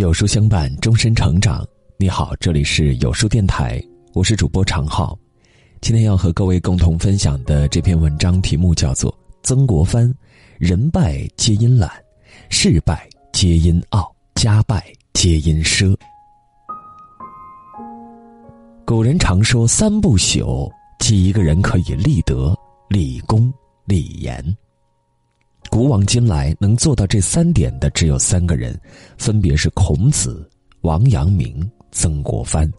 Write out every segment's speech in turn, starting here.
有书相伴，终身成长。你好，这里是有书电台，我是主播常浩。今天要和各位共同分享的这篇文章题目叫做《曾国藩：人败皆因懒，事败皆因傲，家败皆因奢》。古人常说“三不朽”，即一个人可以立德、立功、立言。古往今来，能做到这三点的只有三个人，分别是孔子、王阳明、曾国藩。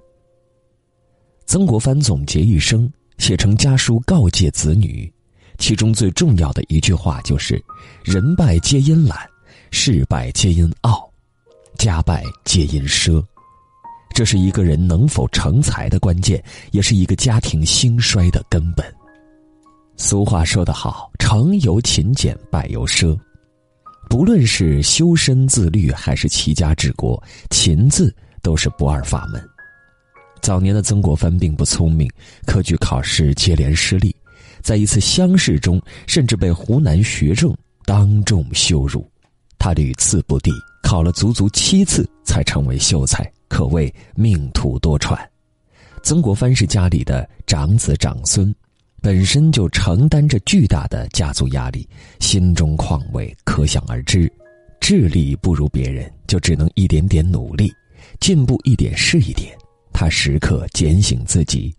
曾国藩总结一生，写成家书告诫子女，其中最重要的一句话就是：“人败皆因懒，事败皆因傲，家败皆因奢。”这是一个人能否成才的关键，也是一个家庭兴衰的根本。俗话说得好：“成由勤俭，败由奢。”不论是修身自律，还是齐家治国，勤字都是不二法门。早年的曾国藩并不聪明，科举考试接连失利，在一次乡试中，甚至被湖南学政当众羞辱。他屡次不第，考了足足七次才成为秀才，可谓命途多舛。曾国藩是家里的长子长孙。本身就承担着巨大的家族压力，心中况味可想而知。智力不如别人，就只能一点点努力，进步一点是一点。他时刻警醒自己，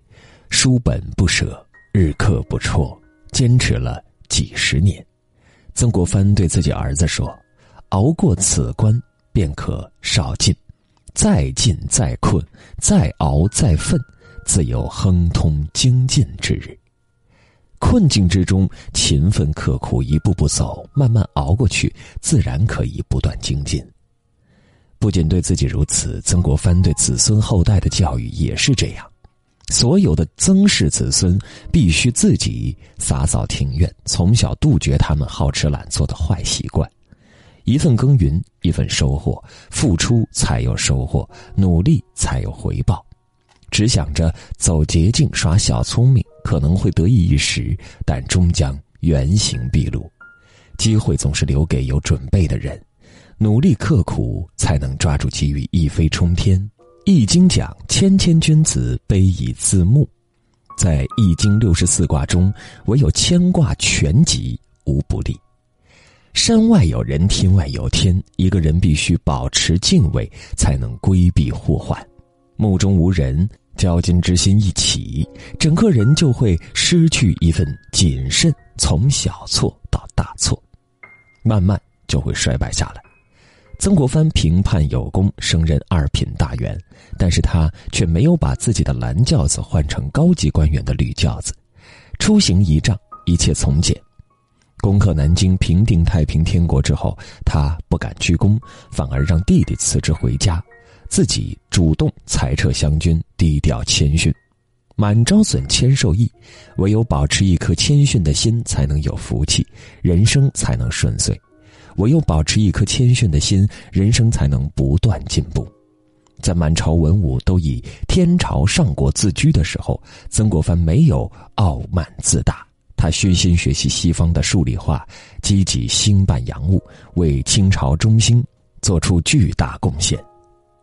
书本不舍，日课不辍，坚持了几十年。曾国藩对自己儿子说：“熬过此关，便可少进；再进再困，再熬再奋，自有亨通精进之日。”困境之中，勤奋刻苦，一步步走，慢慢熬过去，自然可以不断精进。不仅对自己如此，曾国藩对子孙后代的教育也是这样。所有的曾氏子孙必须自己洒扫庭院，从小杜绝他们好吃懒做的坏习惯。一份耕耘一份收获，付出才有收获，努力才有回报。只想着走捷径、耍小聪明。可能会得意一时，但终将原形毕露。机会总是留给有准备的人，努力刻苦才能抓住机遇，一飞冲天。《易经》讲：“谦谦君子，卑以自牧。”在《易经》六十四卦中，唯有牵挂全吉，无不利。山外有人，天外有天。一个人必须保持敬畏，才能规避祸患。目中无人。骄矜之心一起，整个人就会失去一份谨慎，从小错到大错，慢慢就会衰败下来。曾国藩平叛有功，升任二品大员，但是他却没有把自己的蓝轿子换成高级官员的绿轿子，出行仪仗一切从简。攻克南京，平定太平天国之后，他不敢居功，反而让弟弟辞职回家。自己主动裁撤湘军，低调谦逊，满招损，谦受益。唯有保持一颗谦逊的心，才能有福气，人生才能顺遂；唯有保持一颗谦逊的心，人生才能不断进步。在满朝文武都以天朝上国自居的时候，曾国藩没有傲慢自大，他虚心学习西方的数理化，积极兴办洋务，为清朝中兴做出巨大贡献。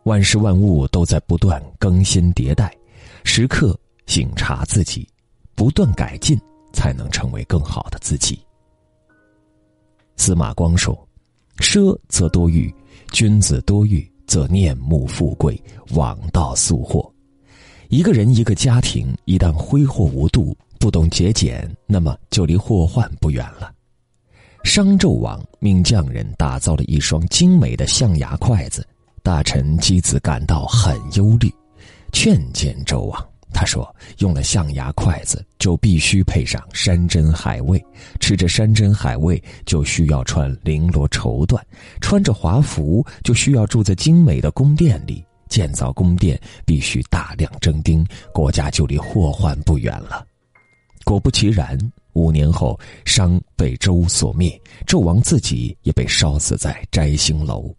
万事万物都在不断更新迭代，时刻醒察自己，不断改进，才能成为更好的自己。司马光说：“奢则多欲，君子多欲则念慕富贵，枉道速祸。”一个人一个家庭一旦挥霍无度，不懂节俭，那么就离祸患不远了。商纣王命匠人打造了一双精美的象牙筷子。大臣姬子感到很忧虑，劝谏周王。他说：“用了象牙筷子，就必须配上山珍海味；吃着山珍海味，就需要穿绫罗绸缎；穿着华服，就需要住在精美的宫殿里。建造宫殿必须大量征丁，国家就离祸患不远了。”果不其然，五年后，商被周所灭，纣王自己也被烧死在摘星楼。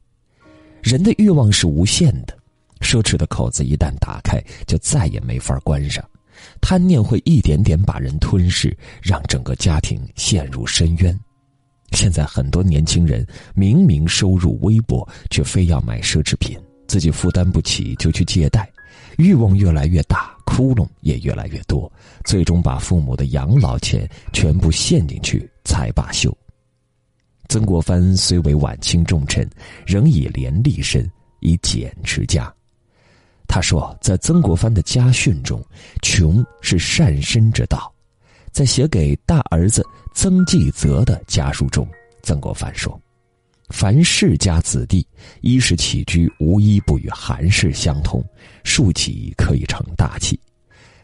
人的欲望是无限的，奢侈的口子一旦打开，就再也没法关上。贪念会一点点把人吞噬，让整个家庭陷入深渊。现在很多年轻人明明收入微薄，却非要买奢侈品，自己负担不起就去借贷，欲望越来越大，窟窿也越来越多，最终把父母的养老钱全部陷进去才罢休。曾国藩虽为晚清重臣，仍以廉立身，以俭持家。他说，在曾国藩的家训中，“穷是善身之道。”在写给大儿子曾纪泽的家书中，曾国藩说：“凡世家子弟，衣食起居无一不与寒士相同，庶几可以成大器。”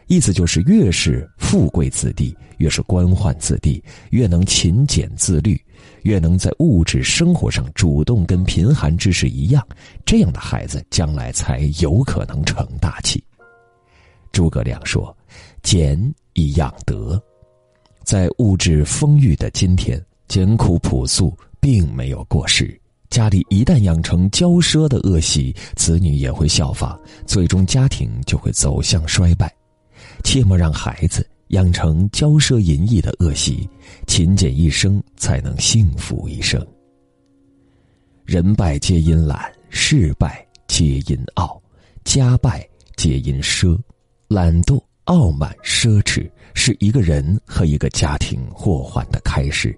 意思就是，越是富贵子弟，越是官宦子弟，越能勤俭自律，越能在物质生活上主动跟贫寒之士一样，这样的孩子将来才有可能成大器。诸葛亮说：“俭以养德。”在物质丰裕的今天，艰苦朴素并没有过时。家里一旦养成骄奢的恶习，子女也会效仿，最终家庭就会走向衰败。切莫让孩子养成骄奢淫逸的恶习，勤俭一生才能幸福一生。人败皆因懒，事败皆因傲，家败皆因奢，懒惰、傲慢、奢侈是一个人和一个家庭祸患的开始。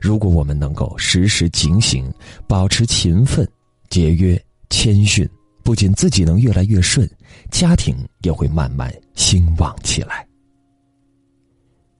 如果我们能够时时警醒，保持勤奋、节约、谦逊。不仅自己能越来越顺，家庭也会慢慢兴旺起来。